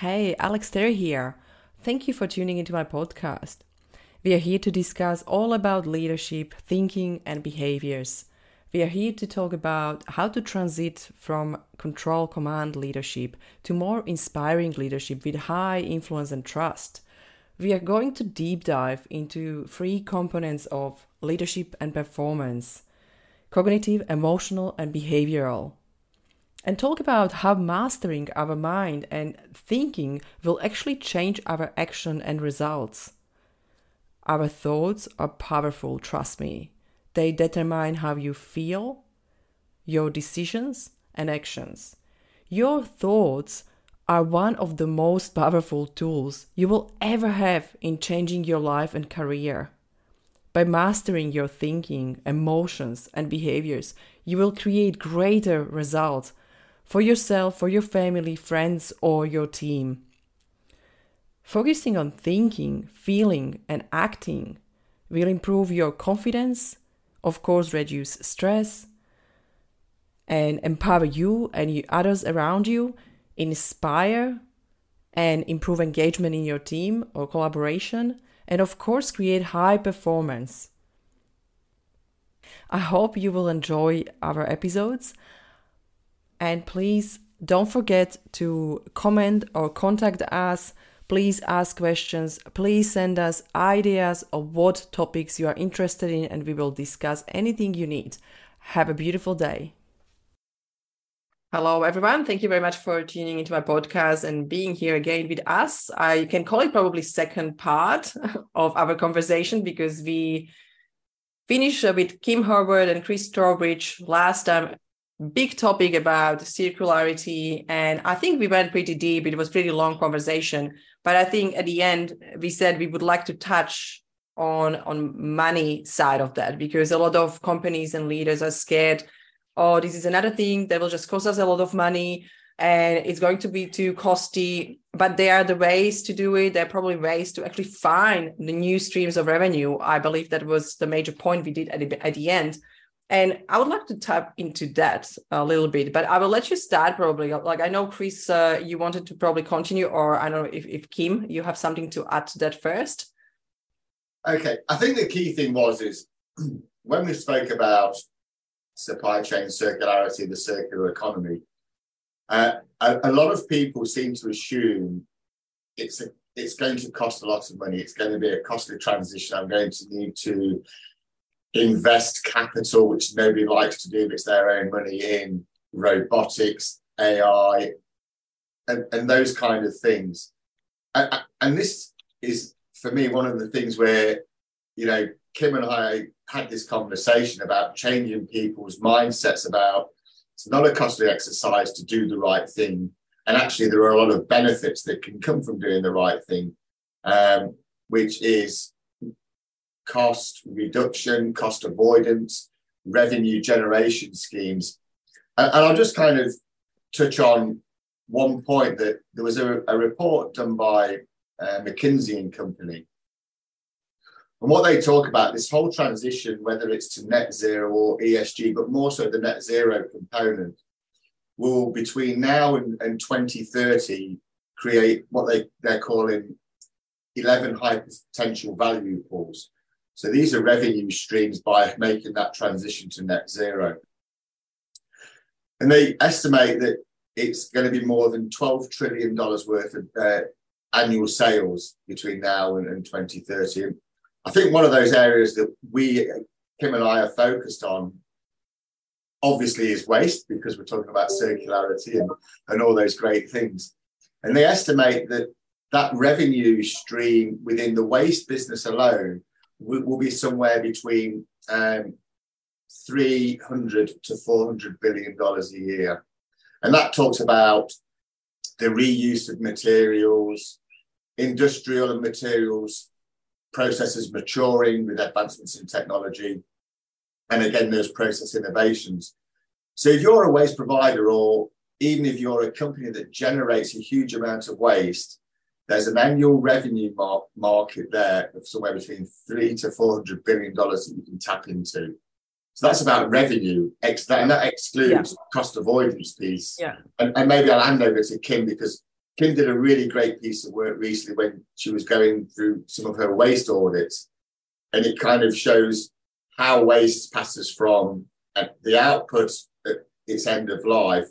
Hey, Alex Terry here. Thank you for tuning into my podcast. We are here to discuss all about leadership, thinking, and behaviors. We are here to talk about how to transit from control command leadership to more inspiring leadership with high influence and trust. We are going to deep dive into three components of leadership and performance cognitive, emotional, and behavioral and talk about how mastering our mind and thinking will actually change our action and results. Our thoughts are powerful, trust me. They determine how you feel, your decisions, and actions. Your thoughts are one of the most powerful tools you will ever have in changing your life and career. By mastering your thinking, emotions, and behaviors, you will create greater results for yourself, for your family, friends, or your team. Focusing on thinking, feeling, and acting will improve your confidence, of course, reduce stress, and empower you and others around you, inspire and improve engagement in your team or collaboration, and of course, create high performance. I hope you will enjoy our episodes. And please don't forget to comment or contact us. Please ask questions. Please send us ideas of what topics you are interested in, and we will discuss anything you need. Have a beautiful day. Hello, everyone. Thank you very much for tuning into my podcast and being here again with us. I can call it probably second part of our conversation because we finished with Kim Horwood and Chris Trowbridge last time big topic about circularity and i think we went pretty deep. It was pretty long conversation but i think at the end we said we would like to touch on on money side of that because a lot of companies and leaders are scared oh this is another thing that will just cost us a lot of money and it's going to be too costly. But there are the ways to do it. There are probably ways to actually find the new streams of revenue. I believe that was the major point we did at the, at the end and I would like to tap into that a little bit, but I will let you start probably. Like I know, Chris, uh, you wanted to probably continue, or I don't know if, if Kim, you have something to add to that first. Okay, I think the key thing was is when we spoke about supply chain circularity, the circular economy, uh, a, a, lot of people seem to assume it's a, it's going to cost a lot of money. It's going to be a costly transition. I'm going to need to invest capital, which nobody likes to do, but it's their own money in robotics, AI, and, and those kind of things. And, and this is, for me, one of the things where, you know, Kim and I had this conversation about changing people's mindsets about it's not a costly exercise to do the right thing. And actually, there are a lot of benefits that can come from doing the right thing, um, which is cost reduction, cost avoidance, revenue generation schemes. And, and I'll just kind of touch on one point that there was a, a report done by uh, McKinsey and Company. And what they talk about, this whole transition, whether it's to net zero or ESG, but more so the net zero component, will between now and, and 2030 create what they, they're calling 11 high potential value pools. So these are revenue streams by making that transition to net zero. And they estimate that it's going to be more than $12 trillion worth of uh, annual sales between now and, and 2030. And I think one of those areas that we, Kim and I, are focused on obviously is waste because we're talking about circularity and, and all those great things. And they estimate that that revenue stream within the waste business alone will, be somewhere between um, 300 to 400 billion dollars a year. And that talks about the reuse of materials, industrial and materials processes maturing with advancements in technology, and again, those process innovations. So if you're a waste provider, or even if you're a company that generates a huge amount of waste, there's an annual revenue mar- market there of somewhere between three to four hundred billion dollars that you can tap into. So that's about revenue, ex- that, and that excludes yeah. cost avoidance piece. Yeah. And, and, maybe I'll hand over to Kim because Kim did a really great piece of work recently when she was going through some of her waste audits, and it kind of shows how waste passes from uh, the output at its end of life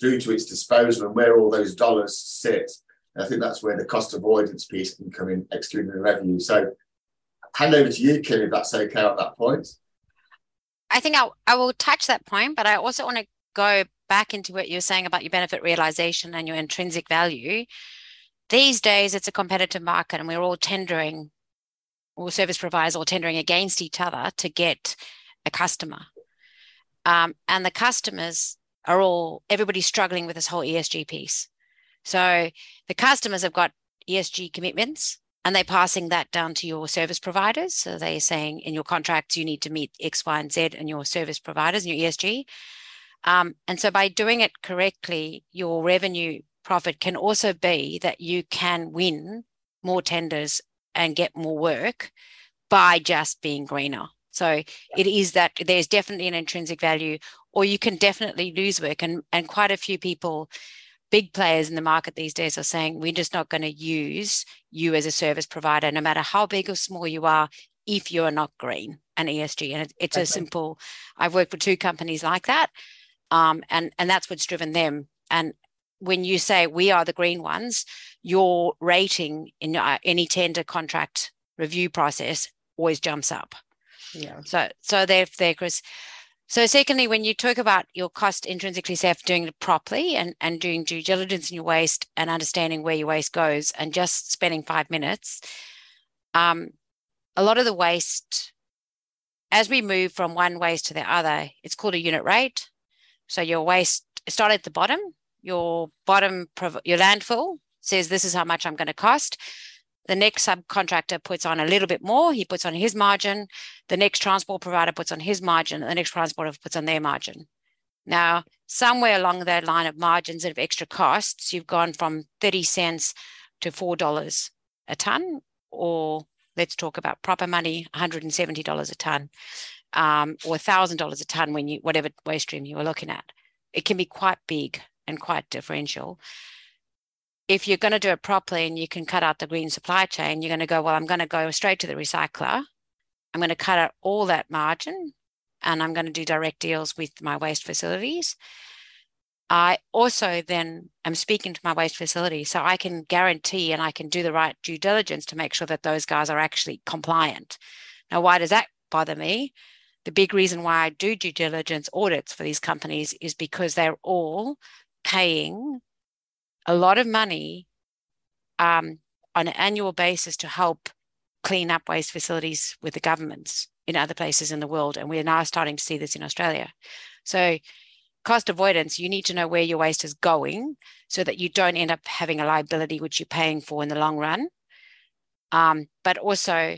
through to its disposal and where all those dollars sit. And I think that's where the cost avoidance piece can come in, the revenue. So, hand over to you, Kim, if that's okay at that point. I think I'll, I will touch that point, but I also want to go back into what you're saying about your benefit realization and your intrinsic value. These days, it's a competitive market, and we're all tendering, or service providers all tendering against each other to get a customer. Um, and the customers are all, everybody's struggling with this whole ESG piece. So the customers have got ESG commitments and they're passing that down to your service providers. So they're saying in your contracts, you need to meet X, Y, and Z and your service providers and your ESG. Um, and so by doing it correctly, your revenue profit can also be that you can win more tenders and get more work by just being greener. So it is that there's definitely an intrinsic value, or you can definitely lose work. And, and quite a few people, big players in the market these days, are saying, we're just not going to use you as a service provider, no matter how big or small you are, if you're not green and ESG. And it, it's okay. a simple, I've worked with two companies like that. Um, and, and that's what's driven them. And when you say we are the green ones, your rating in uh, any tender contract review process always jumps up. Yeah. So so there, there, Chris. So secondly, when you talk about your cost intrinsically safe, doing it properly and, and doing due diligence in your waste and understanding where your waste goes and just spending five minutes, um, a lot of the waste, as we move from one waste to the other, it's called a unit rate. So your waste start at the bottom. Your bottom, your landfill says this is how much I'm going to cost. The next subcontractor puts on a little bit more. He puts on his margin. The next transport provider puts on his margin. The next transporter puts on their margin. Now, somewhere along that line of margins and of extra costs, you've gone from 30 cents to $4 a ton, or let's talk about proper money, $170 a ton um, or $1,000 a ton when you, whatever waste stream you are looking at. It can be quite big and quite differential. If you're going to do it properly and you can cut out the green supply chain, you're going to go, well, I'm going to go straight to the recycler. I'm going to cut out all that margin and I'm going to do direct deals with my waste facilities. I also then am speaking to my waste facility so I can guarantee and I can do the right due diligence to make sure that those guys are actually compliant. Now, why does that bother me? the big reason why I do due diligence audits for these companies is because they're all paying a lot of money um, on an annual basis to help clean up waste facilities with the governments in other places in the world. And we're now starting to see this in Australia. So, cost avoidance, you need to know where your waste is going so that you don't end up having a liability which you're paying for in the long run. Um, but also,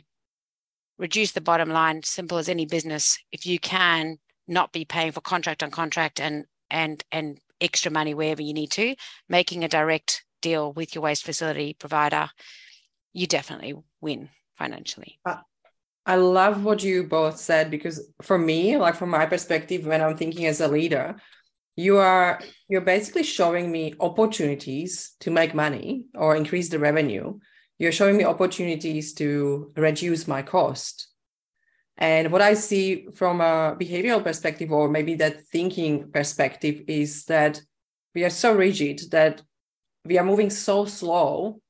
reduce the bottom line, simple as any business. If you can not be paying for contract on contract and and and extra money wherever you need to, making a direct deal with your waste facility provider, you definitely win financially. I love what you both said because for me, like from my perspective, when I'm thinking as a leader, you are you're basically showing me opportunities to make money or increase the revenue you're showing me opportunities to reduce my cost. And what I see from a behavioral perspective, or maybe that thinking perspective, is that we are so rigid that we are moving so slow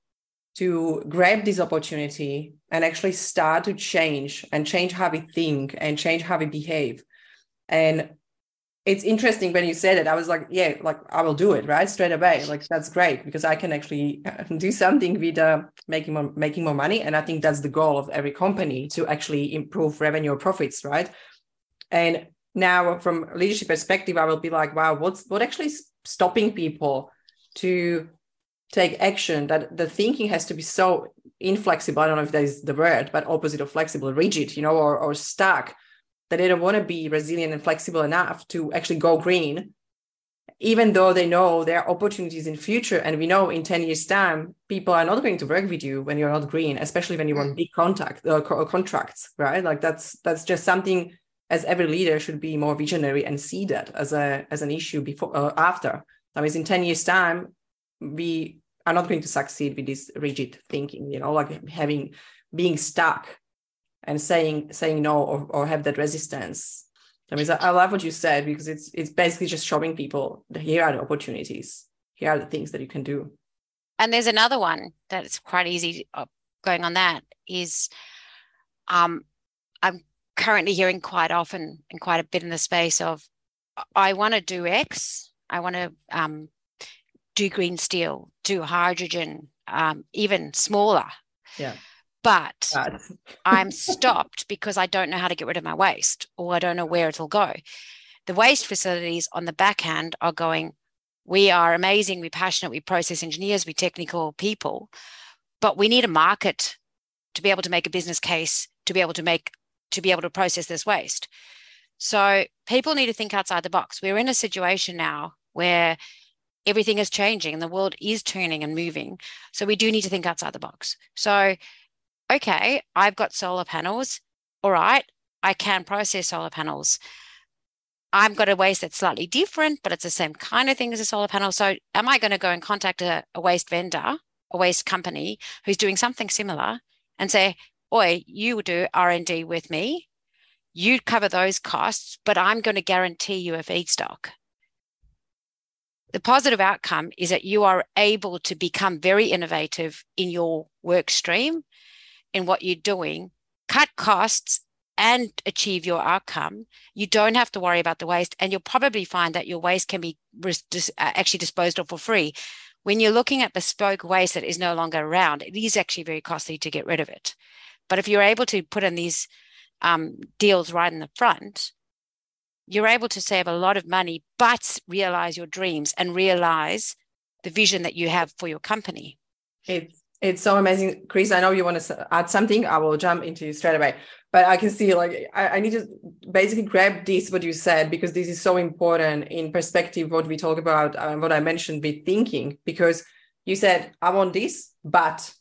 to grab this opportunity and actually start to change and change how we think and change how we behave. And it's interesting when you said it. I was like yeah like i will do it right? Straight away. Like that's great because i can actually uh, do something with uh, making more making more money. And i think that's the goal of every company to actually improve revenue or profits right? And now from leadership perspective i will be like wow what's what actually stopping people to take action? That the thinking has to be so inflexible. I don't know if that is the word but opposite of flexible rigid you know or, or stuck that they don't want to be resilient and flexible enough to actually go green even though they know there are opportunities in future. And we know in 10 years time people are not going to work with you when you're not green especially when you want mm. big contact uh, contracts right? Like that's that's just something as every leader should be more visionary and see that as a as an issue before uh, after. That means in 10 years time we are not going to succeed with this rigid thinking, you know, like having being stuck and saying saying no or, or have that resistance. I mean, I love what you said because it's it's basically just showing people that here are the opportunities, here are the things that you can do. And there's another one that's quite easy uh, going on that is um, I'm currently hearing quite often and quite a bit in the space of I want to do X, I want to um, do green steel, do hydrogen, um, even smaller. Yeah. But I'm stopped because I don't know how to get rid of my waste or I don't know where it'll go. The waste facilities on the back end are going, we are amazing, we're passionate, we're process engineers, we're technical people, but we need a market to be able to make a business case to be able to make to be able to process this waste. So people need to think outside the box. We're in a situation now where everything is changing and the world is turning and moving. So we do need to think outside the box. So, okay, I've got solar panels. All right, I can process solar panels. I've got a waste that's slightly different, but it's the same kind of thing as a solar panel. So, am I going to go and contact a, a waste vendor, a waste company who's doing something similar, and say, "Oi, you do R and D with me. You cover those costs, but I'm going to guarantee you a feedstock." the positive outcome is that you are able to become very innovative in your work stream, in what you're doing, cut costs, and achieve your outcome. You don't have to worry about the waste, and you'll probably find that your waste can be actually disposed of for free. When you're looking at bespoke waste that is no longer around, it is actually very costly to get rid of it. But if you're able to put in these um, deals right in the front, you're able to save a lot of money, but realize your dreams and realize the vision that you have for your company. It's it's so amazing, Chris. I know you want to add something. I will jump into you straight away, but I can see like I, I need to basically grab this what you said because this is so important in perspective. What we talk about, uh, what I mentioned with thinking, because you said I want this, but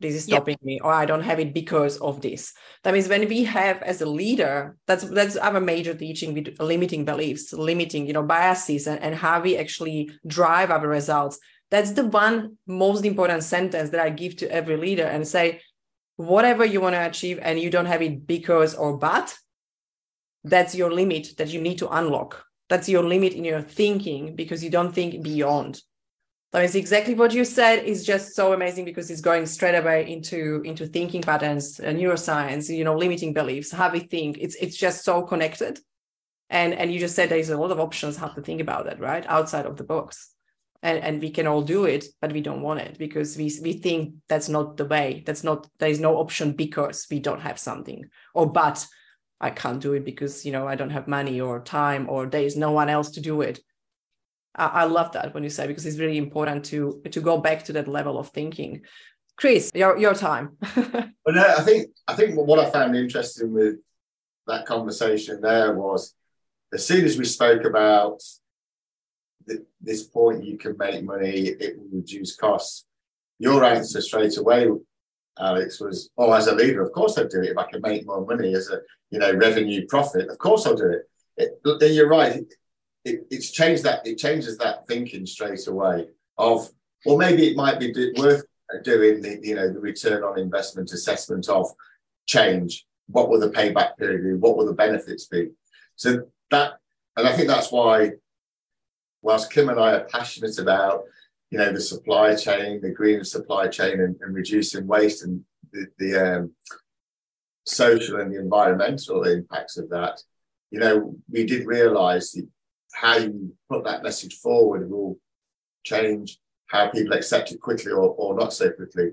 this is stopping yep. me or i don't have it because of this that means when we have as a leader that's that's our major teaching with limiting beliefs limiting you know biases and, and how we actually drive our results that's the one most important sentence that i give to every leader and say whatever you want to achieve and you don't have it because or but that's your limit that you need to unlock. That's your limit in your thinking because you don't think beyond. That is exactly what you said. Is just so amazing because it's going straight away into into thinking patterns uh, neuroscience you know limiting beliefs how we think. It's it's just so connected. And and you just said there's a lot of options how to think about that right? Outside of the box and and we can all do it but we don't want it because we we think that's not the way that's not there is no option because we don't have something or but i can't do it because you know i don't have money or time or there is no one else to do it I love that when you say because it's really important to to go back to that level of thinking. Chris, your your time. well, no, I think I think what I found interesting with that conversation there was as soon as we spoke about this point, you can make money, it will reduce costs. Your answer straight away, Alex, was, "Oh, as a leader, of course I'd do it if I can make more money as a you know revenue profit. Of course I'll do it." it you're right it, it's changed that it changes that thinking straight away of well maybe it might be do, worth doing the you know the return on investment assessment of change what will the payback period be what will the benefits be so that and i think that's why whilst kim and i are passionate about you know the supply chain the green supply chain and, and reducing waste and the, the um, social and the environmental impacts of that you know we did realize how you put that message forward will change how people accept it quickly or, or not so quickly.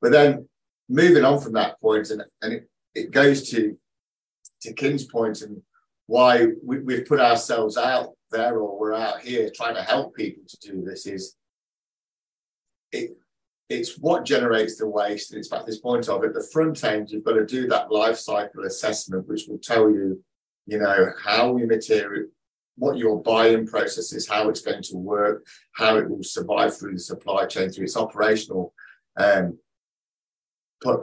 But then moving on from that point, and, and it, it goes to to Kim's point and why we, we've put ourselves out there or we're out here trying to help people to do this is it it's what generates the waste. And it's back this point of at the front end, you've got to do that life cycle assessment, which will tell you, you know, how we material what your buying process is, how it's going to work, how it will survive through the supply chain, through its operational um,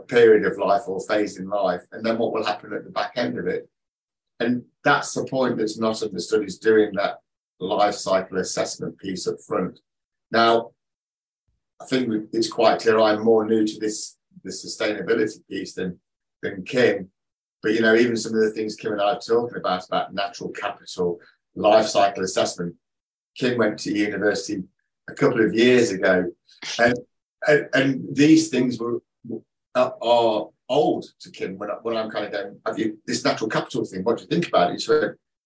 period of life or phase in life, and then what will happen at the back end of it. And that's the point that's not understood is doing that life cycle assessment piece up front. Now, I think it's quite clear I'm more new to this the sustainability piece than than Kim. But you know, even some of the things Kim and I are talking about about natural capital, life cycle assessment. Kim went to university a couple of years ago, and and, and these things were are old to Kim when, I, when I'm kind of going, have you this natural capital thing? What do you think about it? She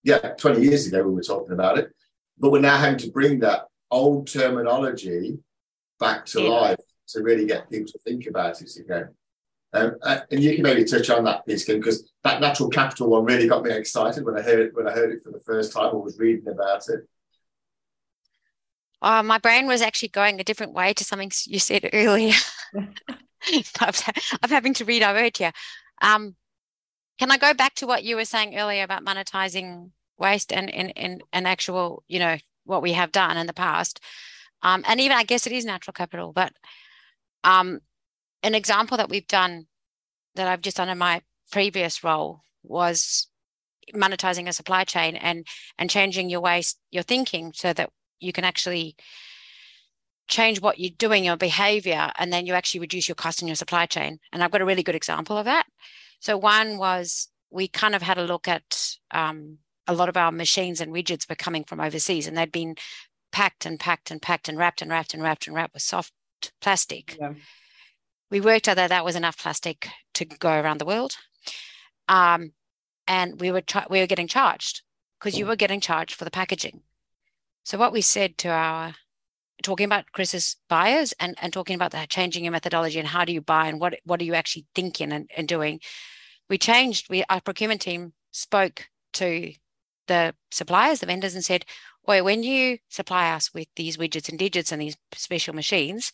yeah, 20 years ago we were talking about it, but we're now having to bring that old terminology back to yeah. life to really get people to think about it again. Um, uh, and you can maybe touch on that piece, Kim, because that natural capital one really got me excited when I heard it when I heard it for the first time or was reading about it. Uh, my brain was actually going a different way to something you said earlier. I'm having to redirect here. Um, can I go back to what you were saying earlier about monetizing waste and and and, and actual, you know, what we have done in the past? Um, and even I guess it is natural capital, but um, an example that we've done that I've just done in my previous role was monetizing a supply chain and and changing your waste, your thinking, so that you can actually change what you're doing, your behavior, and then you actually reduce your cost in your supply chain. And I've got a really good example of that. So one was we kind of had a look at um, a lot of our machines and widgets were coming from overseas, and they'd been packed and packed and packed and wrapped and wrapped and wrapped and wrapped with soft plastic. Yeah. We worked out that that was enough plastic to go around the world, um, and we were tra- we were getting charged because you were getting charged for the packaging. So what we said to our talking about Chris's buyers and, and talking about that changing your methodology and how do you buy and what what are you actually thinking and, and doing, we changed. We our procurement team spoke to the suppliers, the vendors, and said, "Boy, when you supply us with these widgets and digits and these special machines,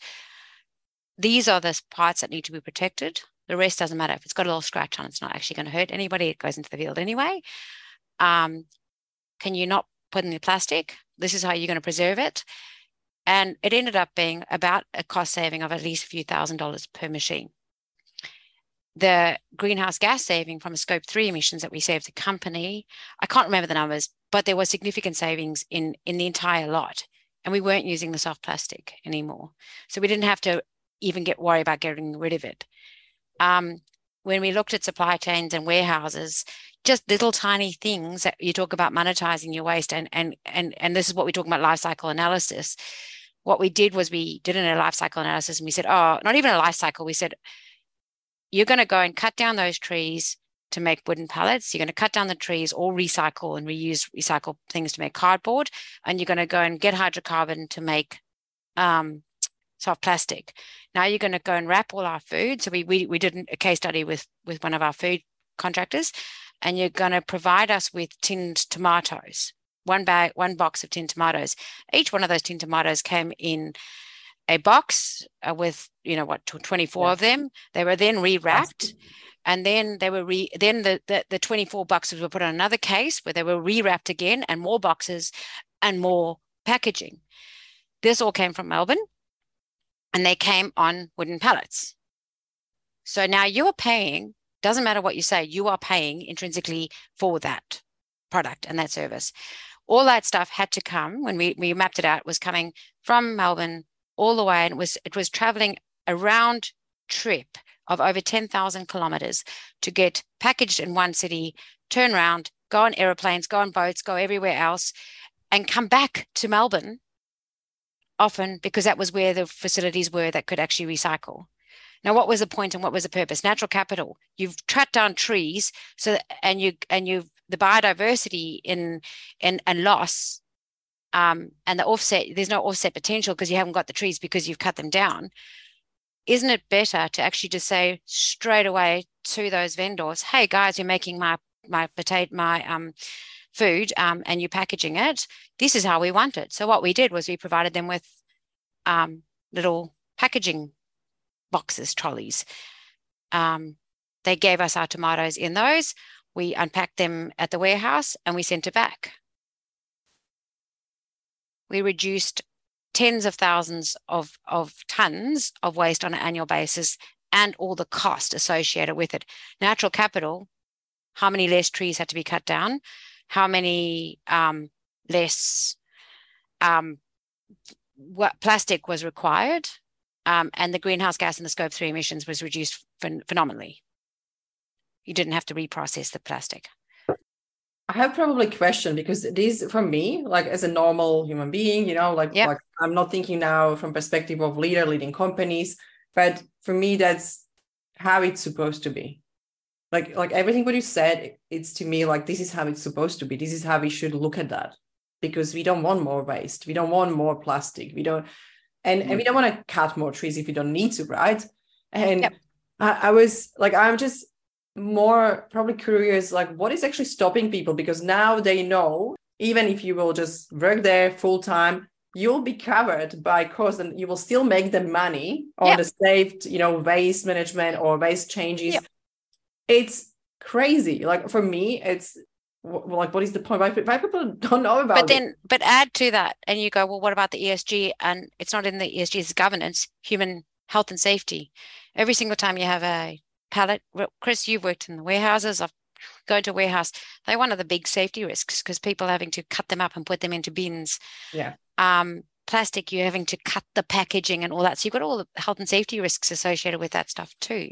these are the parts that need to be protected. The rest doesn't matter. If it's got a little scratch on, it's not actually going to hurt anybody. It goes into the field anyway. Um, can you not put in the plastic? This is how you're going to preserve it." And it ended up being about a cost saving of at least a few thousand dollars per machine. The greenhouse gas saving from a scope three emissions that we saved the company, I can't remember the numbers, but there was significant savings in, in the entire lot. And we weren't using the soft plastic anymore. So we didn't have to even get worried about getting rid of it. Um, when we looked at supply chains and warehouses, just little tiny things that you talk about monetizing your waste and and and and this is what we're talking about life cycle analysis what we did was we did a life cycle analysis and we said, oh, not even a life cycle. We said, you're going to go and cut down those trees to make wooden pallets. You're going to cut down the trees or recycle and reuse recycle things to make cardboard. And you're going to go and get hydrocarbon to make um, soft plastic. Now you're going to go and wrap all our food. So we, we, we did a case study with, with one of our food contractors and you're going to provide us with tinned tomatoes one bag, one box of tin tomatoes. Each one of those tin tomatoes came in a box uh, with, you know, what, 24 of them. They were then rewrapped. And then they were re then the, the, the 24 boxes were put on another case where they were rewrapped again and more boxes and more packaging. This all came from Melbourne and they came on wooden pallets. So now you're paying, doesn't matter what you say, you are paying intrinsically for that product and that service all that stuff had to come when we, we mapped it out was coming from Melbourne all the way and it was it was traveling a round trip of over 10,000 kilometers to get packaged in one city, turn around, go on aeroplanes, go on boats, go everywhere else, and come back to Melbourne often because that was where the facilities were that could actually recycle. Now, what was the point and what was the purpose? Natural capital. You've tracked down trees, so and you and you've the biodiversity in in and loss um, and the offset there's no offset potential because you haven't got the trees because you've cut them down. Isn't it better to actually just say straight away to those vendors hey guys you're making my my potato my um food um, and you're packaging it. This is how we want it. So what we did was we provided them with um, little packaging boxes trolleys. Um, they gave us our tomatoes in those we unpacked them at the warehouse and we sent it back. We reduced tens of thousands of, of tons of waste on an annual basis and all the cost associated with it. Natural capital, how many less trees had to be cut down, how many um, less um, what plastic was required um, and the greenhouse gas and the scope three emissions was reduced phen- phenomenally. You didn't have to reprocess the plastic. I have probably a question because this for me, like as a normal human being, you know, like, Yep. like I'm not thinking now from perspective of leader leading companies, but for me, that's how it's supposed to be. Like like everything what you said, it's to me like this is how it's supposed to be. This is how we should look at that. Because we don't want more waste. We don't want more plastic. We don't and, and we don't want to cut more trees if we don't need to, right? And Yep. I, I was like, I'm just more probably curious like what is actually stopping people because now they know even if you will just work there full time you'll be covered by cost and you will still make the money on Yeah. the saved you know waste management or waste changes Yeah. it's crazy like for me it's like what is the point why, why people don't know about But it? then, but add to that, and you go, well, what about the ESG? And it's not in the ESG's governance, human health and safety. Every single time you have a pallet, Chris, you've worked in the warehouses. I've gone to a warehouse. They're one of the big safety risks because people are having to cut them up and put them into bins. Yeah. Um, plastic, you're having to cut the packaging and all that. So you've got all the health and safety risks associated with that stuff too.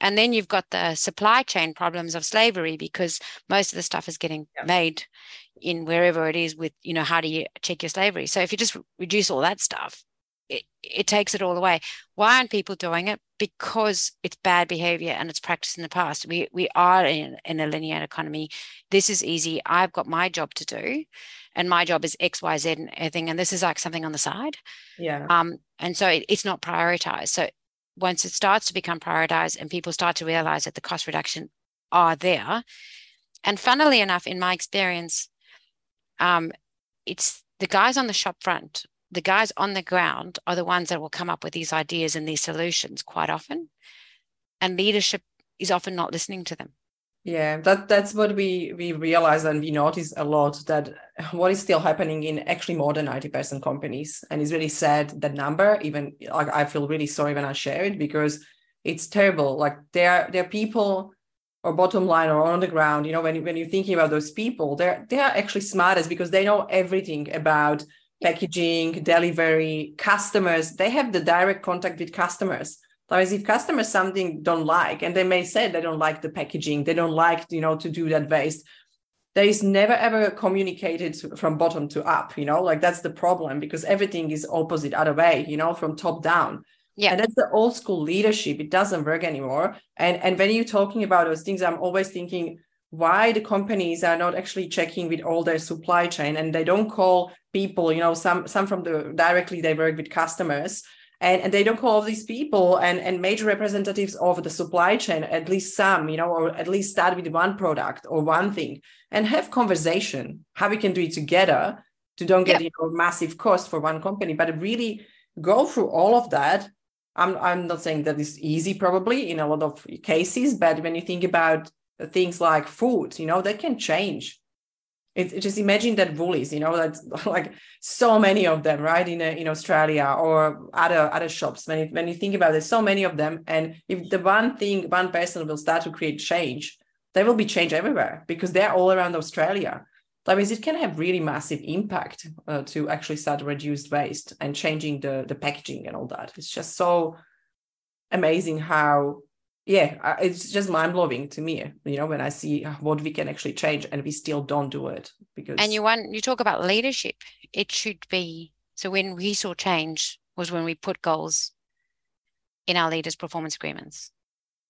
And then you've got the supply chain problems of slavery because most of the stuff is getting Yeah. made in wherever it is with, you know, how do you check your slavery? So if you just reduce all that stuff, it, it takes it all away. Why aren't people doing it? Because it's bad behavior and it's practiced in the past. We we are in, in a linear economy. This is easy. I've got my job to do, and my job is X, Y, Z, and everything. And this is like something on the side. yeah Um, and so it, it's not prioritized. So once it starts to become prioritized and people start to realize that the cost reduction are there, and funnily enough, in my experience, um, it's the guys on the shop front, the guys on the ground are the ones that will come up with these ideas and these solutions quite often. And leadership is often not listening to them. Yeah, that that's what we we realize and we notice a lot that what is still happening in actually more than 90% companies. And it's really sad that number, even like I feel really sorry when I share it because it's terrible. Like there there are people or bottom line or on the ground, you know, when when you're thinking about those people, they're they are actually smartest because they know everything about packaging, delivery, customers. They have the direct contact with customers. Whereas if customers something don't like, and they may say they don't like the packaging, they don't like, you know, to do that waste, there is never ever communicated from bottom to up, you know, like that's the problem because everything is opposite other way, you know, from top down. Yeah. And that's the old school leadership. It doesn't work anymore. And and when you're talking about those things, I'm always thinking why the companies are not actually checking with all their supply chain and they don't call people, you know, some some from the directly they work with customers and, and they don't call these people and, and major representatives of the supply chain, at least some, you know, or at least start with one product or one thing and have conversation how we can do it together to don't get you know, massive cost for one company, but really go through all of that. I'm, I'm not saying that it's easy probably in a lot of cases, but when you think about things like food, you know, that can change it, it just imagine that woolies you know that's like so many of them right in in australia or other other shops. When when you think about it so many of them and if the one thing one person will start to create change there will be change everywhere because they're all around australia. That means it can have really massive impact uh, to actually start reduced waste and changing the the packaging and all that. It's just so amazing how yeah it's just mind-blowing to me you know when i see what we can actually change and we still don't do it because And you want you talk about leadership. It should be so when we saw change was when we put goals in our leaders' performance agreements,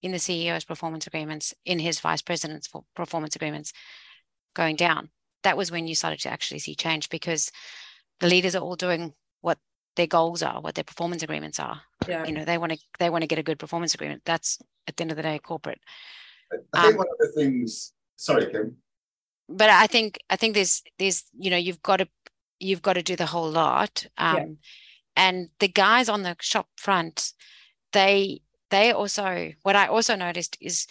in the CEO's performance agreements, in his vice president's performance agreements going down. That was when you started to actually see change because the leaders are all doing what their goals are, what their performance agreements are. yeah You know, they want to they want to get a good performance agreement. That's at the end of the day corporate. I think Um, one of the things. Sorry, Kim. but I think I think there's there's you know you've got to you've got to do the whole lot. Um, Yeah. And the guys on the shop front, they they also what I also noticed is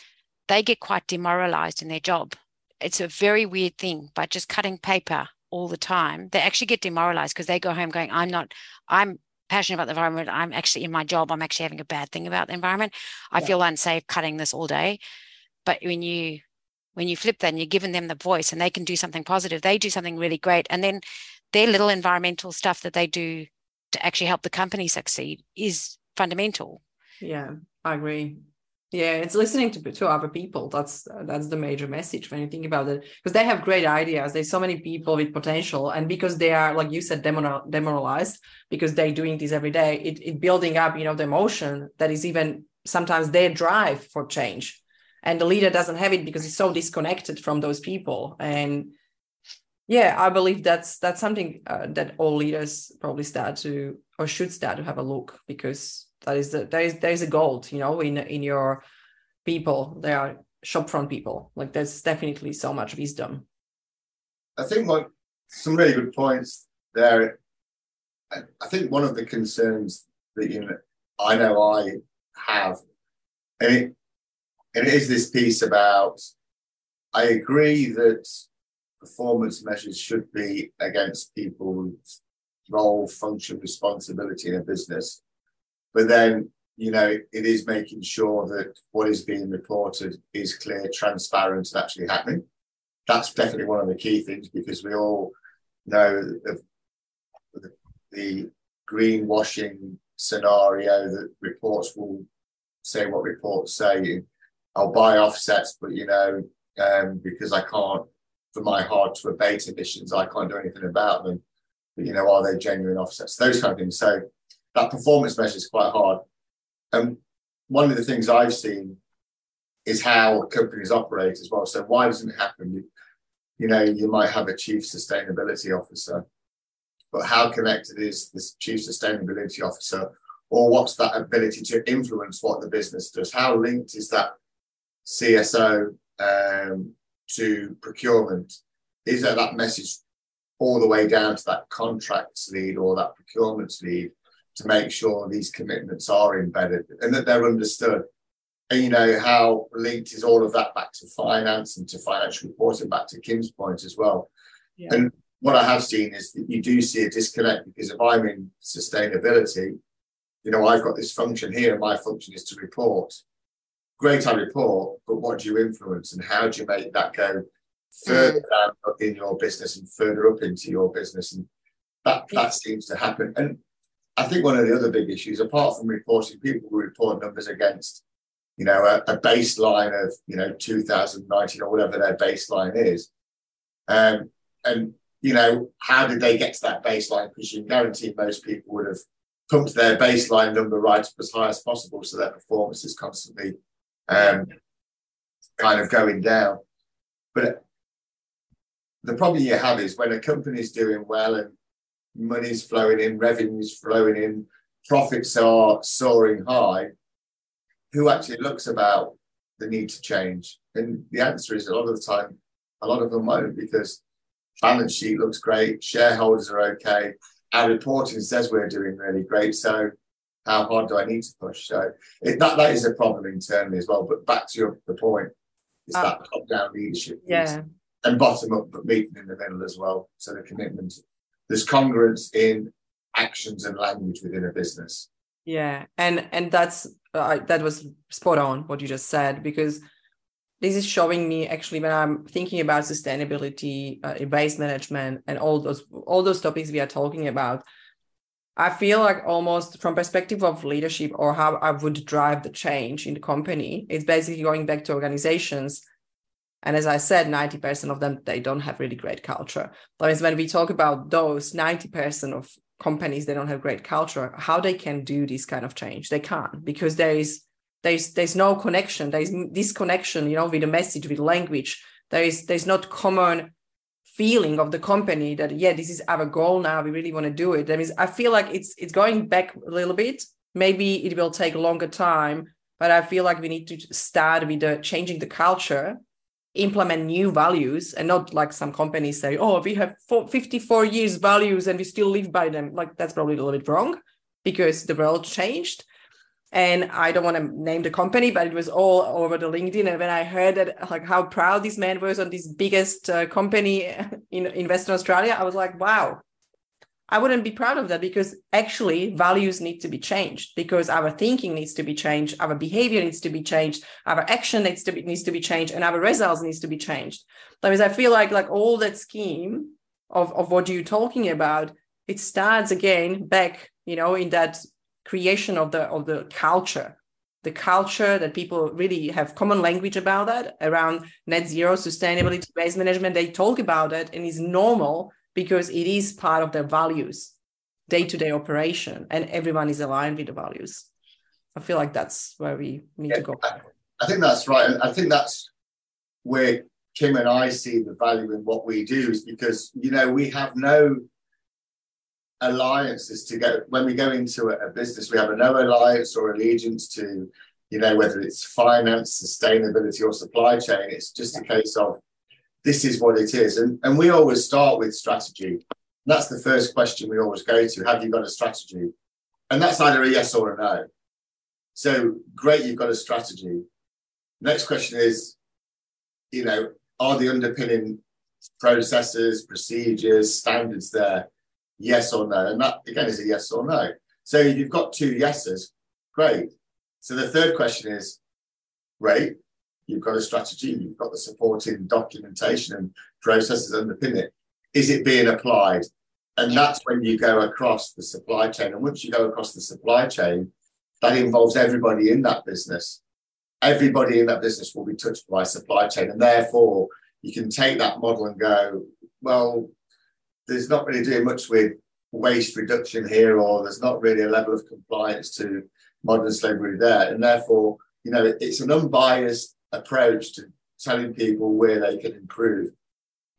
they get quite demoralized in their job. It's a very weird thing, but just cutting paper all the time, they actually get demoralized because they go home going, I'm not, I'm passionate about the environment. I'm actually in my job, I'm actually having a bad thing about the environment. I Yeah. feel unsafe cutting this all day. But when you when you flip that and you're giving them the voice and they can do something positive, they do something really great. And then their little environmental stuff that they do to actually help the company succeed is fundamental. Yeah, I agree. Yeah, it's listening to to other people. That's that's the major message when you think about it, because they have great ideas. There's so many people with potential, and because they are, like you said, demoral, demoralized because they're doing this every day, it, it building up, you know, the emotion that is even sometimes their drive for change, and the leader doesn't have it because he's so disconnected from those people. And yeah, I believe that's that's something uh, that all leaders probably start to or should start to have a look because that is the there is there is a gold you know in in your people. There are shopfront people. Like there's definitely so much wisdom. I think what some really good points there. I think one of the concerns that you know i know i have and it and it is this piece about i agree that performance measures should be against people's role function responsibility in a business but then, you know, it is making sure that what is being reported is clear, transparent, and actually happening. That's definitely one of the key things because we all know the, the, the greenwashing scenario that reports will say what reports say. I'll buy offsets, but you know, um, because I can't, for my hard to abate emissions, I can't do anything about them. But you know, are they genuine offsets? Those kind of things. So that performance measure is quite hard. And one of the things I've seen is how companies operate as well. So why doesn't it happen? You, know, you might have a chief sustainability officer, but how connected is this chief sustainability officer, or what's that ability to influence what the business does? How linked is that CSO um, to procurement? Is there that message all the way down to that contracts lead or that procurement lead? To make sure these commitments are embedded and that they're understood. And you know how linked is all of that back to finance and to financial reporting, back to Kim's point as well. Yeah. And what I have seen is that you do see a disconnect because if I'm in sustainability, you know, I've got this function here, and my function is to report. Great, I report, but what do you influence and how do you make that go further mm. down in your business and further up into your business? And that that seems to happen. And I think one of the other big issues, apart from reporting, people report numbers against, you know, a, a baseline of, you know, 2019 or whatever their baseline is. Um, and, you know, how did they get to that baseline? Because you guarantee most people would have pumped their baseline number right up as high as possible so their performance is constantly um, kind of going down. But the problem you have is when a company is doing well and money's flowing in, revenue's flowing in, profits are soaring high, who actually looks about the need to change? And the answer is a lot of the time, a lot of them won't because balance sheet looks great, shareholders are okay, our reporting says we're doing really great. So how hard do I need to push? So it, that that is a problem internally as well. But back to your the point, it's uh, that top down leadership, yeah, and bottom up, but meeting in the middle as well. So the commitment there's congruence in actions and language within a business. Yeah. And and that's uh, that was spot on what you just said because this is showing me actually when i'm thinking about sustainability uh, waste management and all those all those topics we are talking about i feel like almost from perspective of leadership or how i would drive the change in the company it's basically going back to organizations and as I said, 90% of them, they don't have really great culture. That means when we talk about those 90% of companies they don't have great culture, how they can do this kind of change? They can't because there is there's there's no connection. There's disconnection, you know, with the message, with language. There is there's not common feeling of the company that yeah, this is our goal now. We really want to do it. That means I feel like it's it's going back a little bit. Maybe it will take longer time, but I feel like we need to start with the changing the culture implement new values and not like some companies say oh we have 54 years values and we still live by them. Like that's probably a little bit wrong because the world changed. And i don't want to name the company but it was all over the linkedin. And when i heard that like how proud this man was on this biggest uh, company in, in western australia i was like wow I wouldn't be proud of that because actually values need to be changed because our thinking needs to be changed, our behavior needs to be changed, our action needs to be needs to be changed, and our results needs to be changed. That means I feel like like all that scheme of, of what you're talking about, it starts again back, you know, in that creation of the of the culture the culture that people really have common language about that around net zero sustainability waste management they talk about it and it's normal because it is part of their values day-to-day operation and everyone is aligned with the values. I feel like that's where we need yeah, to go. I, I think that's right i think that's where kim and i see the value in what we do is because you know we have no alliances to go when we go into a, a business we have a no alliance or allegiance to you know whether it's finance sustainability or supply chain. It's just a case of this is what it is. And, and we always start with strategy. That's the first question we always go to. Have you got a strategy? And that's either a yes or a no. So great you've got a strategy. Next question is you know are the underpinning processes procedures standards there? Yes or no. And that again is a yes or no. So you've got two yeses, great. So the third question is, great, you've got a strategy, you've got the supporting documentation and processes underpin it. Is it being applied? And that's when you go across the supply chain. And once you go across the supply chain, that involves everybody in that business. Everybody in that business will be touched by supply chain. And therefore, you can take that model and go, well, there's not really doing much with waste reduction here, or there's not really a level of compliance to modern slavery there. And therefore, you know, it's an unbiased approach to telling people where they can improve.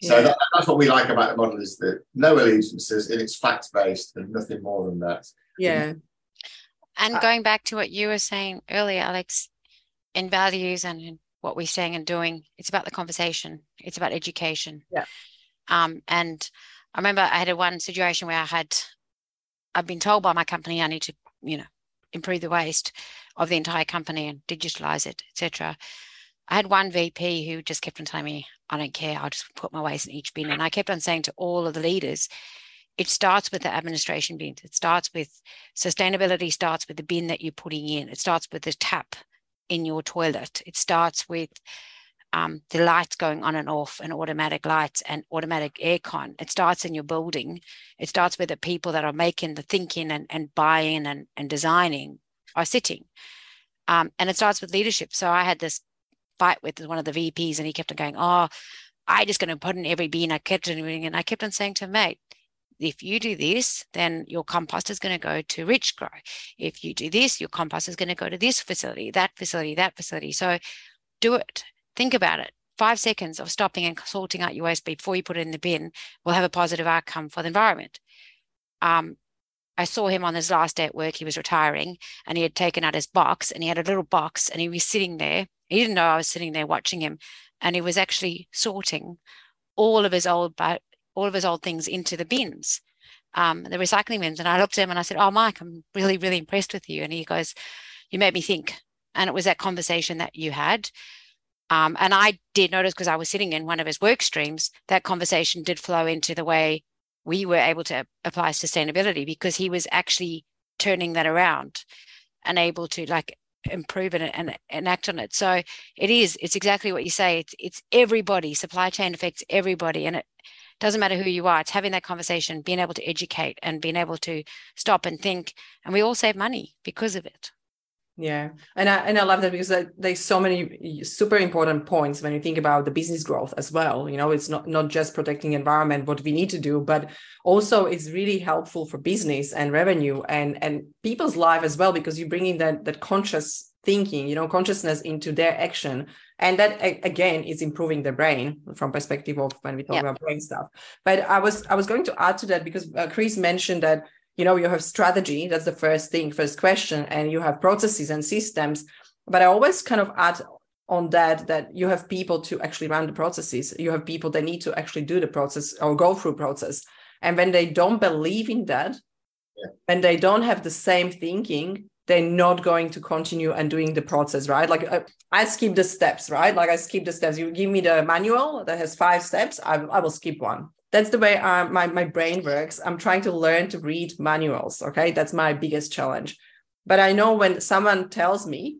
So yeah. that, that's what we like about the model is that no allegiances and it's fact based and nothing more than that. Yeah. And uh, going back to what you were saying earlier, Alex, in values and in what we're saying and doing, it's about the conversation. It's about education. Yeah. Um, and I remember I had a one situation where I had I've been told by my company I need to, you know, improve the waste of the entire company and digitalize it, etc. I had one VP who just kept on telling me, I don't care, I'll just put my waste in each bin. And I kept on saying to all of the leaders, it starts with the administration bin. It starts with sustainability, starts with the bin that you're putting in. It starts with the tap in your toilet. It starts with um, the lights going on and off and automatic lights and automatic aircon. It starts in your building. It starts with the people that are making the thinking and, and buying and, and designing are sitting. Um, and it starts with leadership. So I had this fight with one of the VPs and he kept on going, Oh, I just going to put in every bean. I kept on doing and I kept on saying to him, mate, if you do this, then your compost is going to go to Richgro. If you do this, your compost is going to go to this facility, that facility, that facility. So do it. Think about it. Five seconds of stopping and sorting out your waste before you put it in the bin will have a positive outcome for the environment. Um, I saw him on his last day at work. He was retiring and he had taken out his box and he had a little box and he was sitting there. He didn't know I was sitting there watching him. And he was actually sorting all of his old all of his old things into the bins, um, the recycling bins. And I looked at him and I said, Oh, Mike, I'm really, really impressed with you. And he goes, You made me think. And it was that conversation that you had. Um, and I did notice because I was sitting in one of his work streams, that conversation did flow into the way we were able to apply sustainability because he was actually turning that around and able to like improve it and, and act on it. So it is, it's exactly what you say. It's it's everybody, supply chain affects everybody. And it doesn't matter who you are, it's having that conversation, being able to educate and being able to stop and think. And we all save money because of it. Yeah, and I and I love that because there's so many super important points when you think about the business growth as well. You know, it's not not just protecting environment what we need to do, but also it's really helpful for business and revenue and and people's life as well because you're bringing that that conscious thinking, you know, consciousness into their action, and that again is improving the brain from perspective of when we talk yeah. about brain stuff. But I was I was going to add to that because uh, Chris mentioned that you know you have strategy that's the first thing first question and you have processes and systems. But i always kind of add on that that you have people to actually run the processes. You have people that need to actually do the process or go through process. And when they don't believe in that yeah. and they don't have the same thinking they're not going to continue and doing the process right? Like uh, i skip the steps right? Like i skip the steps. You give me the manual that has five steps i, I will skip one that's the way I, my, my brain works. I'm trying to learn to read manuals. Okay. That's my biggest challenge. But I know when someone tells me,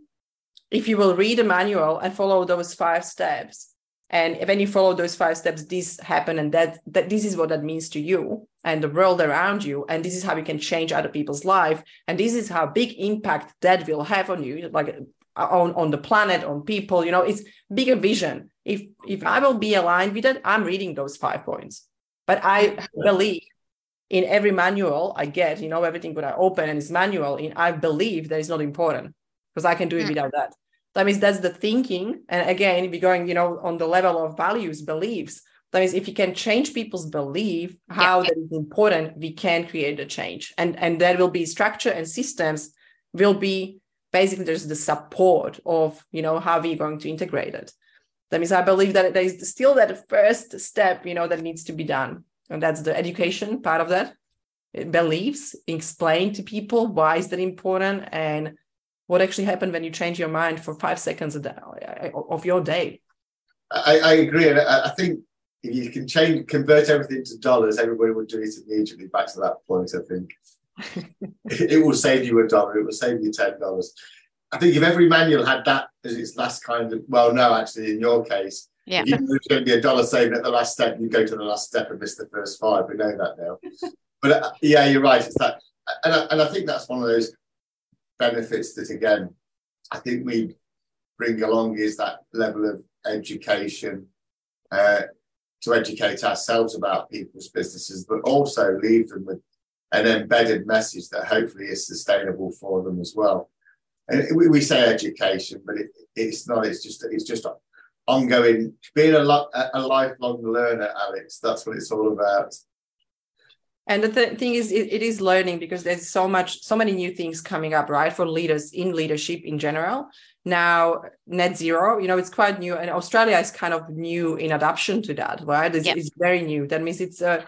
if you will read a manual and follow those five steps, and when you follow those five steps this happen and that that this is what that means to you and the world around you and this is how you can change other people's life and this is how big impact that will have on you like on on the planet on people you know it's bigger vision if if i will be aligned with it i'm reading those five points but i believe in every manual i get you know everything that i open and it's manual in i believe that is not important because i can do it mm. without that that means that's the thinking. And again, if you're going, you know, on the level of values, beliefs, that means if you can change people's belief, how yeah. that is important, we can create a change. And and there will be structure and systems will be basically there's the support of, you know, how we're going to integrate it. That means I believe that there is still that first step, you know, that needs to be done. And that's the education part of that. Beliefs, explain to people why is that important and what actually happened when you change your mind for five seconds of, eh, eh, of your day. I, I agree, and I, I, think if you can change, convert everything to dollars, everybody would do it immediately. Back to that point, I think it, it will save you a dollar. It will save you ten dollars. I think if every manual had that as its last kind of, well, no, actually, in your case, yeah. Though it's going to be a dollar saving at the last step, you go to the last step and miss the first five. We know that now. but uh, yeah, you're right. It's that, and I, and I think that's one of those benefits that again I think we bring along is that level of education uh, to educate ourselves about people's businesses, but also leave them with an embedded message that hopefully is sustainable for them as well. And we, we say education, but it, it's not. It's just it's just ongoing. Being a, lo- a lifelong learner, Alex. That's what it's all about and the th- thing is it, it is learning because there's so much so many new things coming up right for leaders in leadership in general now net zero you know it's quite new and australia is kind of new in adoption to that right it's, yep. it's very new that means it's a uh,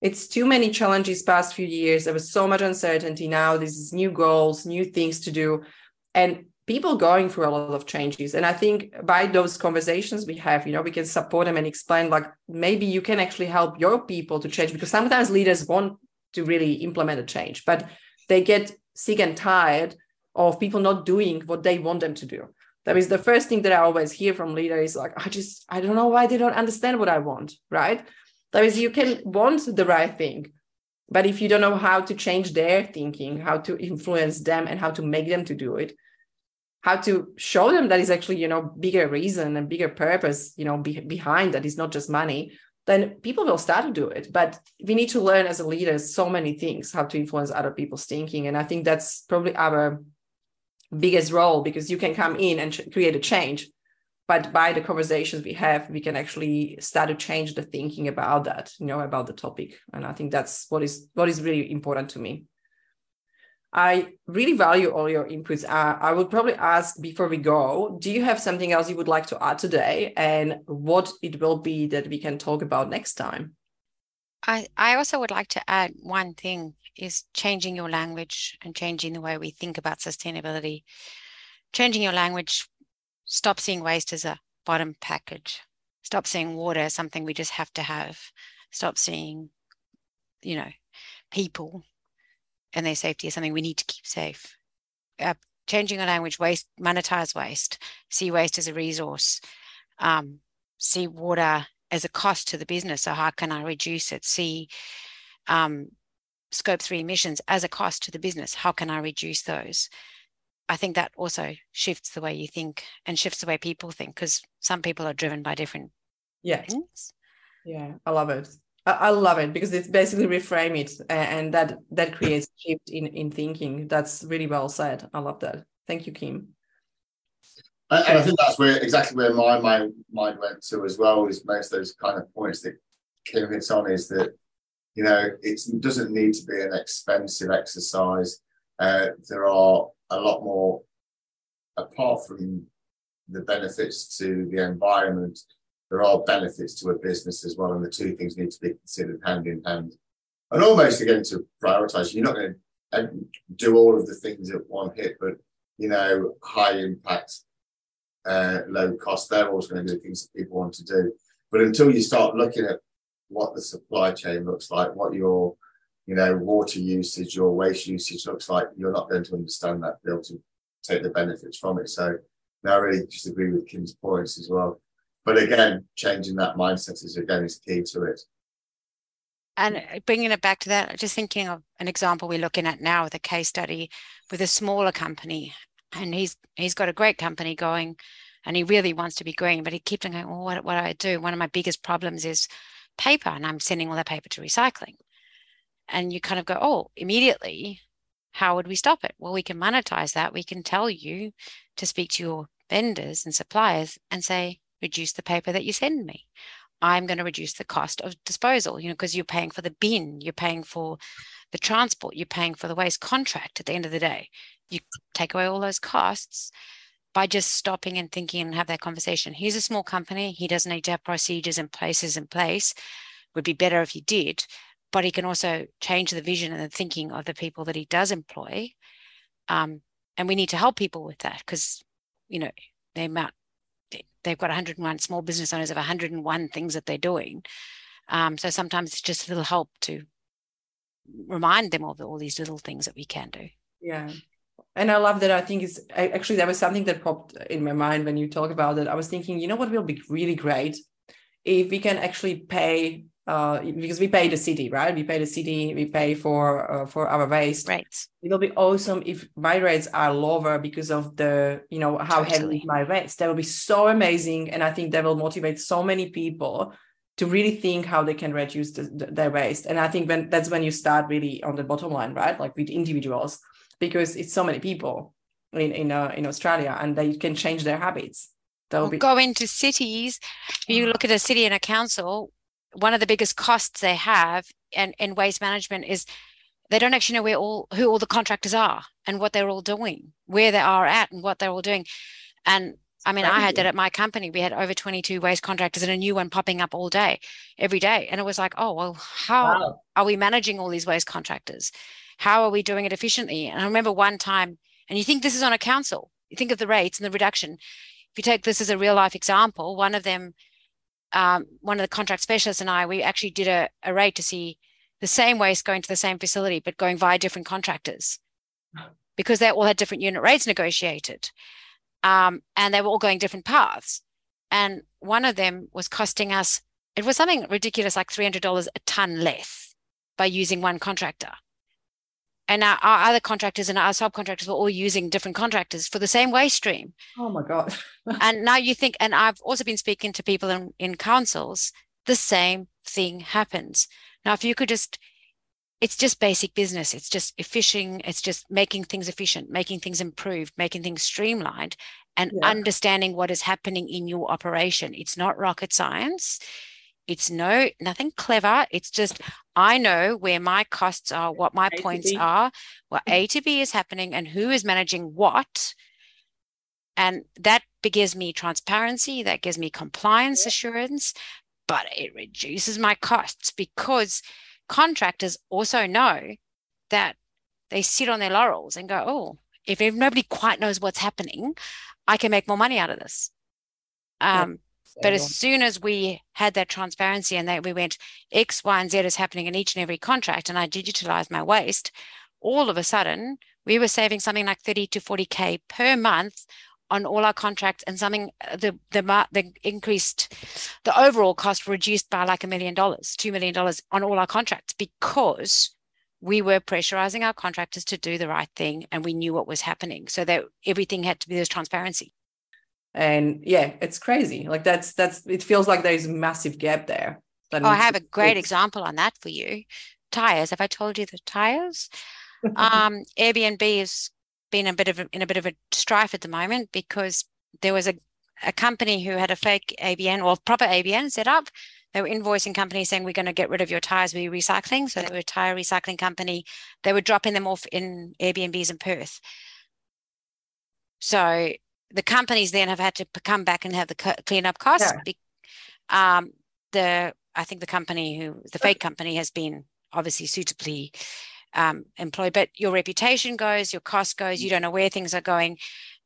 it's too many challenges past few years there was so much uncertainty now there's new goals new things to do and people going through a lot of changes. And i think by those conversations we have you know we can support them and explain like maybe you can actually help your people to change because sometimes leaders want to really implement a change but they get sick and tired of people not doing what they want them to do. That is the first thing that i always hear from leaders like i just i don't know why they don't understand what i want right? That is you can want the right thing but if you don't know how to change their thinking how to influence them and how to make them to do it how to show them that is actually you know bigger reason and bigger purpose you know be, behind that is not just money then people will start to do it. But we need to learn as a leader so many things how to influence other people's thinking. And i think that's probably our biggest role because you can come in and ch- create a change but by the conversations we have we can actually start to change the thinking about that you know about the topic and i think that's what is what is really important to me I really value all your inputs. Uh, I would probably ask before we go, do you have something else you would like to add today and what it will be that we can talk about next time? I, I also would like to add one thing is changing your language and changing the way we think about sustainability. Changing your language, stop seeing waste as a bottom package. Stop seeing water as something we just have to have. Stop seeing, you know, people and their safety is something we need to keep safe. Uh, changing our language, waste, monetize waste, see waste as a resource, um, see water as a cost to the business. So how can I reduce it? See um, scope three emissions as a cost to the business. How can I reduce those? I think that also shifts the way you think and shifts the way people think because some people are driven by different yeah. things. Yeah, I love it. I love it because it's basically reframe it and that that creates shift in in thinking. That's really well said. I love that. Thank you, Kim. And I think that's where exactly where my my mind went to as well is most of those kind of points that Kim hits on is that you know it doesn't need to be an expensive exercise. Uh, there are a lot more apart from the benefits to the environment there are benefits to a business as well, and the two things need to be considered hand in hand. And almost again to prioritize, you're not going to do all of the things at one hit, but you know, high impact, uh, low cost, they're always going to do things that people want to do. But until you start looking at what the supply chain looks like, what your you know, water usage, your waste usage looks like, you're not going to understand that, be able to take the benefits from it. So I really just agree with Kim's points as well but again, changing that mindset is again is key to it. And bringing it back to that, just thinking of an example we're looking at now with a case study with a smaller company, and he's he's got a great company going, and he really wants to be green, but he keeps going, well, what what do I do? One of my biggest problems is paper, and I'm sending all that paper to recycling. And you kind of go, oh, immediately, how would we stop it? Well, we can monetize that. We can tell you to speak to your vendors and suppliers and say, reduce the paper that you send me. I'm going to reduce the cost of disposal, you know, because you're paying for the bin, you're paying for the transport, you're paying for the waste contract at the end of the day. You take away all those costs by just stopping and thinking and have that conversation. He's a small company. He doesn't need to have procedures and places in place. Would be better if he did, but he can also change the vision and the thinking of the people that he does employ. Um, and we need to help people with that because, you know, the amount they've got 101 small business owners of 101 things that they're doing. Um, so sometimes it's just a little help to remind them of all these little things that we can do. Yeah. And I love that. I think it's actually that was something that popped in my mind when you talk about it. I was thinking, you know what will be really great if we can actually pay uh, because we pay the city, right? We pay the city, we pay for uh, for our waste. Right. It will be awesome if my rates are lower because of the you know how totally. heavy my waste. That will be so amazing, and I think that will motivate so many people to really think how they can reduce the, the, their waste. And I think when that's when you start really on the bottom line, right? Like with individuals, because it's so many people in in uh, in Australia, and they can change their habits. Well, be- go into cities. You look at a city and a council one of the biggest costs they have and in waste management is they don't actually know where all who all the contractors are and what they're all doing, where they are at and what they're all doing. And I mean, I had that at my company. We had over 22 waste contractors and a new one popping up all day, every day. And it was like, oh, well, how wow. are we managing all these waste contractors? How are we doing it efficiently? And I remember one time, and you think this is on a council, you think of the rates and the reduction. If you take this as a real life example, one of them um, one of the contract specialists and I, we actually did a, a rate to see the same waste going to the same facility, but going via different contractors because they all had different unit rates negotiated. Um, and they were all going different paths. And one of them was costing us, it was something ridiculous, like $300 a ton less by using one contractor. And our, our other contractors and our subcontractors were all using different contractors for the same waste stream. Oh my God. and now you think, and I've also been speaking to people in, in councils, the same thing happens. Now, if you could just, it's just basic business. It's just efficient. It's just making things efficient, making things improved, making things streamlined, and yeah. understanding what is happening in your operation. It's not rocket science. It's no nothing clever. It's just I know where my costs are, what my a points are, what A to B is happening, and who is managing what. And that gives me transparency, that gives me compliance assurance, but it reduces my costs because contractors also know that they sit on their laurels and go, oh, if nobody quite knows what's happening, I can make more money out of this. Um, but as soon as we had that transparency and that we went X, Y, and Z is happening in each and every contract, and I digitalized my waste, all of a sudden we were saving something like 30 to 40k per month on all our contracts and something uh, the the the increased the overall cost reduced by like a million dollars two million dollars on all our contracts because we were pressurizing our contractors to do the right thing and we knew what was happening so that everything had to be this transparency and yeah it's crazy. Like that's that's it feels like there's a massive gap there. Oh, i have a great example on that for you. Tires. Have i told you the tires? Um airbnb has been a bit of a, in a bit of a strife at the moment because there was a, a company who had a fake abn or proper abn set up. They were invoicing companies saying we're going to get rid of your tires. We're recycling. So they were a tire recycling company. They were dropping them off in airbnbs in perth. So the companies then have had to come back and have the cleanup costs. Yeah. Um, the I think the company who the fake company has been obviously suitably um, employed, but your reputation goes, your cost goes. You don't know where things are going.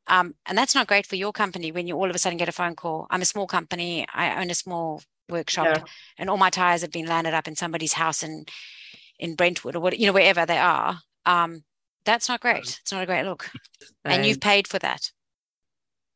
Um, and that's not great for your company when you all of a sudden get a phone call. I'm a small company. I own a small workshop, yeah. and all my tires have been landed up in somebody's house in in Brentwood or what you know wherever they are. Um, that's not great. It's not a great look, and you've paid for that.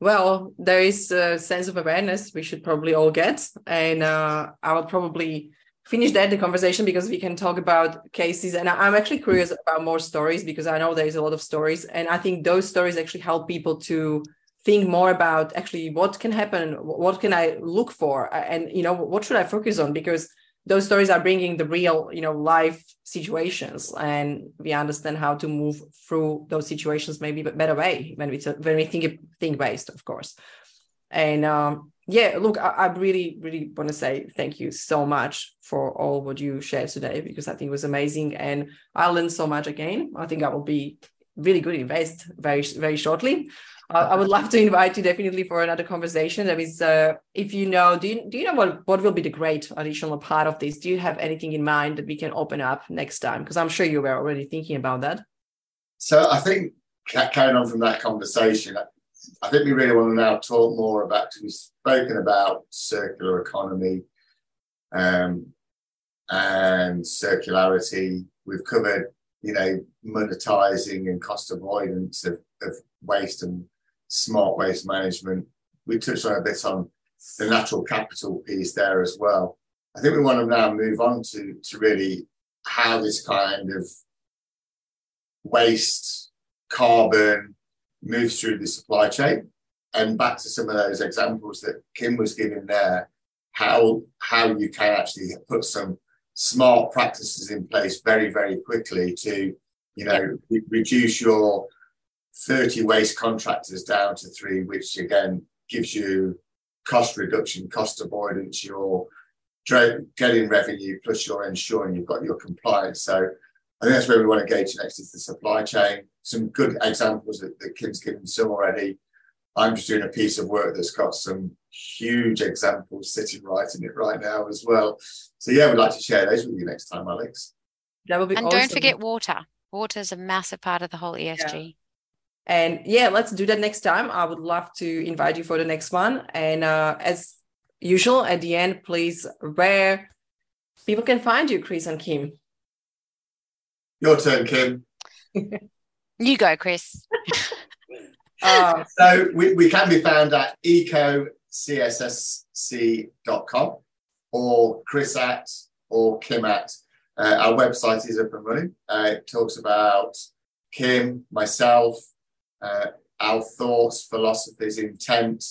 Well, there is a sense of awareness we should probably all get. And uh, I will probably finish that the conversation because we can talk about cases. And I'm actually curious about more stories because I know there's a lot of stories. And I think those stories actually help people to think more about actually what can happen, what can I look for, and you know what should I focus on because those stories are bringing the real you know life situations and we understand how to move through those situations maybe a better way when we when we think think based of course. And um, yeah look I, I, really really want to say thank you so much for all what you shared today because i think it was amazing. And i learned so much again. I think i will be really good in waste very very shortly I would love to invite you definitely for another conversation. That is, uh, if you know, do you do you know what what will be the great additional part of this? Do you have anything in mind that we can open up next time? Because I'm sure you were already thinking about that. So I think carrying on from that conversation, I think we really want to now talk more about. We've spoken about circular economy um, and circularity. We've covered, you know, monetizing and cost avoidance of, of waste and smart waste management. We touched on a bit on the natural capital piece there as well. I think we want to now move on to, to really how this kind of waste, carbon moves through the supply chain. And back to some of those examples that Kim was giving there, how how you can actually put some smart practices in place very, very quickly to, you know, re- reduce your 30 waste contractors down to three, which again gives you cost reduction, cost avoidance, you're getting revenue, plus you're ensuring you've got your compliance. So I think that's where we want to go to next is the supply chain. Some good examples that, that Kim's given some already. I'm just doing a piece of work that's got some huge examples sitting right in it right now as well. So yeah, we'd like to share those with you next time, Alex. That would be and awesome. don't forget water. Water is a massive part of the whole ESG. Yeah. And yeah, let's do that next time. I would love to invite you for the next one. And uh, as usual, at the end, please, where people can find you, Chris and Kim. Your turn, Kim. you go, Chris. uh, so we, we can be found at ecocssc.com or Chris at or Kim at. Uh, our website is up and running. Uh, it talks about Kim, myself, uh, our thoughts, philosophies, intent,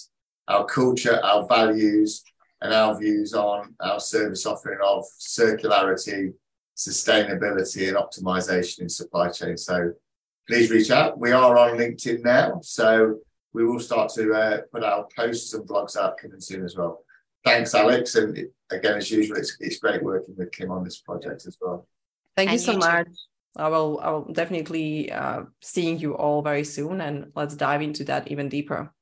our culture, our values, and our views on our service offering of circularity, sustainability, and optimization in supply chain. So please reach out. We are on LinkedIn now, so we will start to uh, put our posts and blogs out coming soon as well. Thanks, Alex. And again, as usual, it's, it's great working with Kim on this project as well. Thank and you so much. I will I will definitely uh, seeing you all very soon, and let's dive into that even deeper.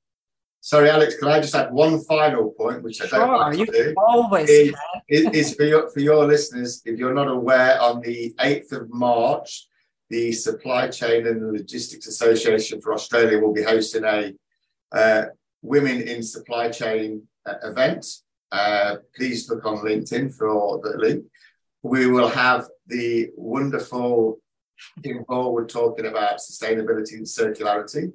Sorry, Alex, can I just add one final point, which I sure, don't like to do? Always is, is, for your for your listeners. If you're not aware, on the eighth of March, the Supply Chain and Logistics Association for Australia will be hosting a uh, Women in Supply Chain uh, event. Uh, please look on LinkedIn for the link we will have the wonderful Kim Horwood talking about sustainability and circularity.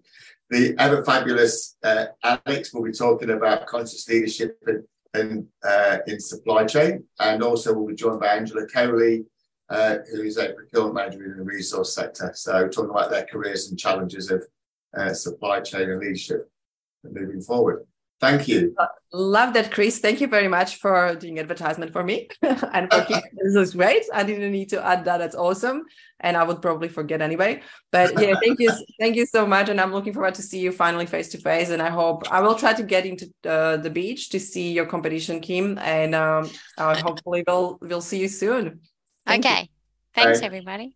The ever fabulous uh, Alex will be talking about conscious leadership and, and uh, in supply chain, and also we'll be joined by Angela Coley, uh, who is a procurement manager in the resource sector. So talking about their careers and challenges of uh, supply chain and leadership moving forward. Thank you. Love that, Chris. Thank you very much for doing advertisement for me and for this is great. I didn't need to add that. That's awesome. And I would probably forget anyway. But yeah, thank you, thank you so much. And I'm looking forward to see you finally face to face. And I hope I will try to get into uh, the beach to see your competition, Kim. And um, uh, hopefully we'll we'll see you soon. Thank okay. You. Thanks, Bye. everybody.